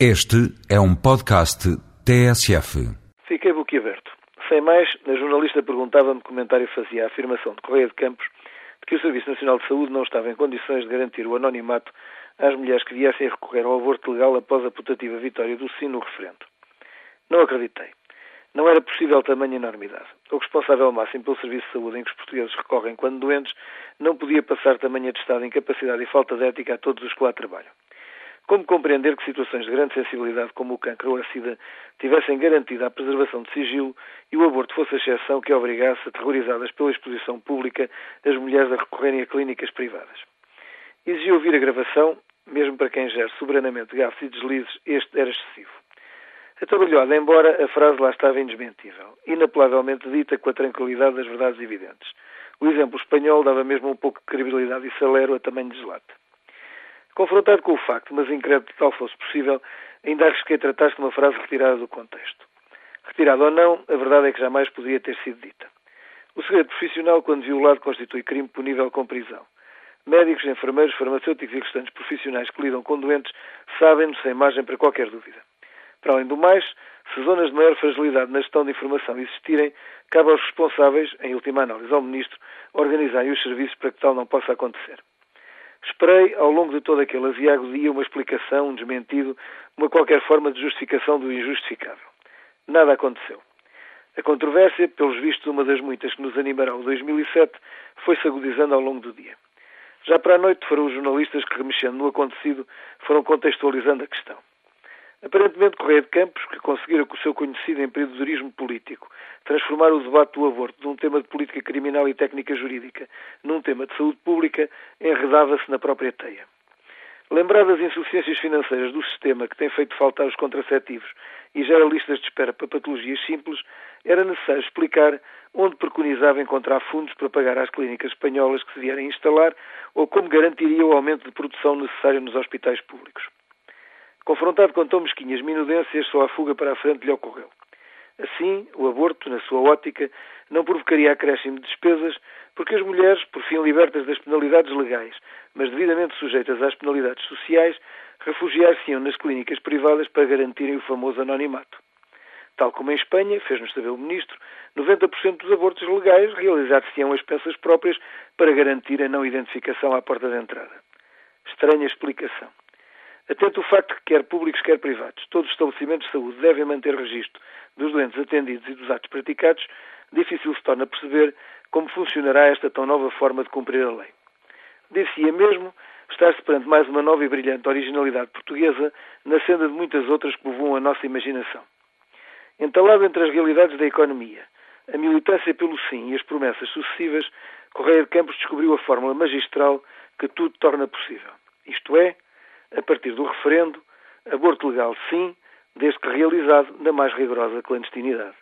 Este é um podcast TSF. Fiquei boquiaberto. Sem mais, a jornalista perguntava-me que comentário fazia a afirmação de Correia de Campos de que o Serviço Nacional de Saúde não estava em condições de garantir o anonimato às mulheres que viessem a recorrer ao aborto legal após a putativa vitória do sim no referendo. Não acreditei. Não era possível tamanha enormidade. O responsável máximo pelo Serviço de Saúde em que os portugueses recorrem quando doentes não podia passar tamanha de estado de incapacidade e falta de ética a todos os que lá trabalham. Como compreender que situações de grande sensibilidade como o cancro ou a sida tivessem garantida a preservação de sigilo e o aborto fosse a exceção que obrigasse, aterrorizadas pela exposição pública, as mulheres a recorrerem a clínicas privadas? Exigi ouvir a gravação, mesmo para quem gera soberanamente gafos e deslizes, este era excessivo. Atabalhada, embora a frase lá estava indesmentível, inapelavelmente dita com a tranquilidade das verdades evidentes. O exemplo espanhol dava mesmo um pouco de credibilidade e salero a tamanho de deslate. Confrontado com o facto, mas incrédulo de tal fosse possível, ainda arrisquei tratar-se de uma frase retirada do contexto. Retirada ou não, a verdade é que jamais poderia ter sido dita. O segredo profissional, quando violado, constitui crime punível com prisão. Médicos, enfermeiros, farmacêuticos e restantes profissionais que lidam com doentes sabem-no sem margem para qualquer dúvida. Para além do mais, se zonas de maior fragilidade na gestão de informação existirem, cabe aos responsáveis, em última análise ao Ministro, organizarem os serviços para que tal não possa acontecer. Esperei, ao longo de todo aquele aziago dia, uma explicação, um desmentido, uma qualquer forma de justificação do injustificável. Nada aconteceu. A controvérsia, pelos vistos uma das muitas que nos animará o 2007, foi-se agudizando ao longo do dia. Já para a noite foram os jornalistas que, remexendo no acontecido, foram contextualizando a questão. Aparentemente, Correia de Campos, que conseguira com o seu conhecido empreendedorismo político transformar o debate do aborto de um tema de política criminal e técnica jurídica num tema de saúde pública, enredava-se na própria teia. Lembradas as insuficiências financeiras do sistema que tem feito faltar os contraceptivos e gera listas de espera para patologias simples, era necessário explicar onde preconizava encontrar fundos para pagar às clínicas espanholas que se vierem instalar ou como garantiria o aumento de produção necessário nos hospitais públicos. Confrontado com tão mesquinhas minudências, só a fuga para a frente lhe ocorreu. Assim, o aborto, na sua ótica, não provocaria acréscimo de despesas, porque as mulheres, por fim libertas das penalidades legais, mas devidamente sujeitas às penalidades sociais, refugiar-se-iam nas clínicas privadas para garantirem o famoso anonimato. Tal como em Espanha, fez-nos saber o Ministro, 90% dos abortos legais realizar-se-iam as pensas próprias para garantir a não identificação à porta de entrada. Estranha explicação. Atento o facto que, quer públicos, quer privados, todos os estabelecimentos de saúde devem manter registro dos doentes atendidos e dos atos praticados, difícil se torna perceber como funcionará esta tão nova forma de cumprir a lei. Dir-se-ia mesmo estar-se perante mais uma nova e brilhante originalidade portuguesa na senda de muitas outras que povoam a nossa imaginação. Entalado entre as realidades da economia, a militância pelo sim e as promessas sucessivas, Correia de Campos descobriu a fórmula magistral que tudo torna possível. Isto é, a partir do referendo, aborto legal sim, desde que realizado na mais rigorosa clandestinidade.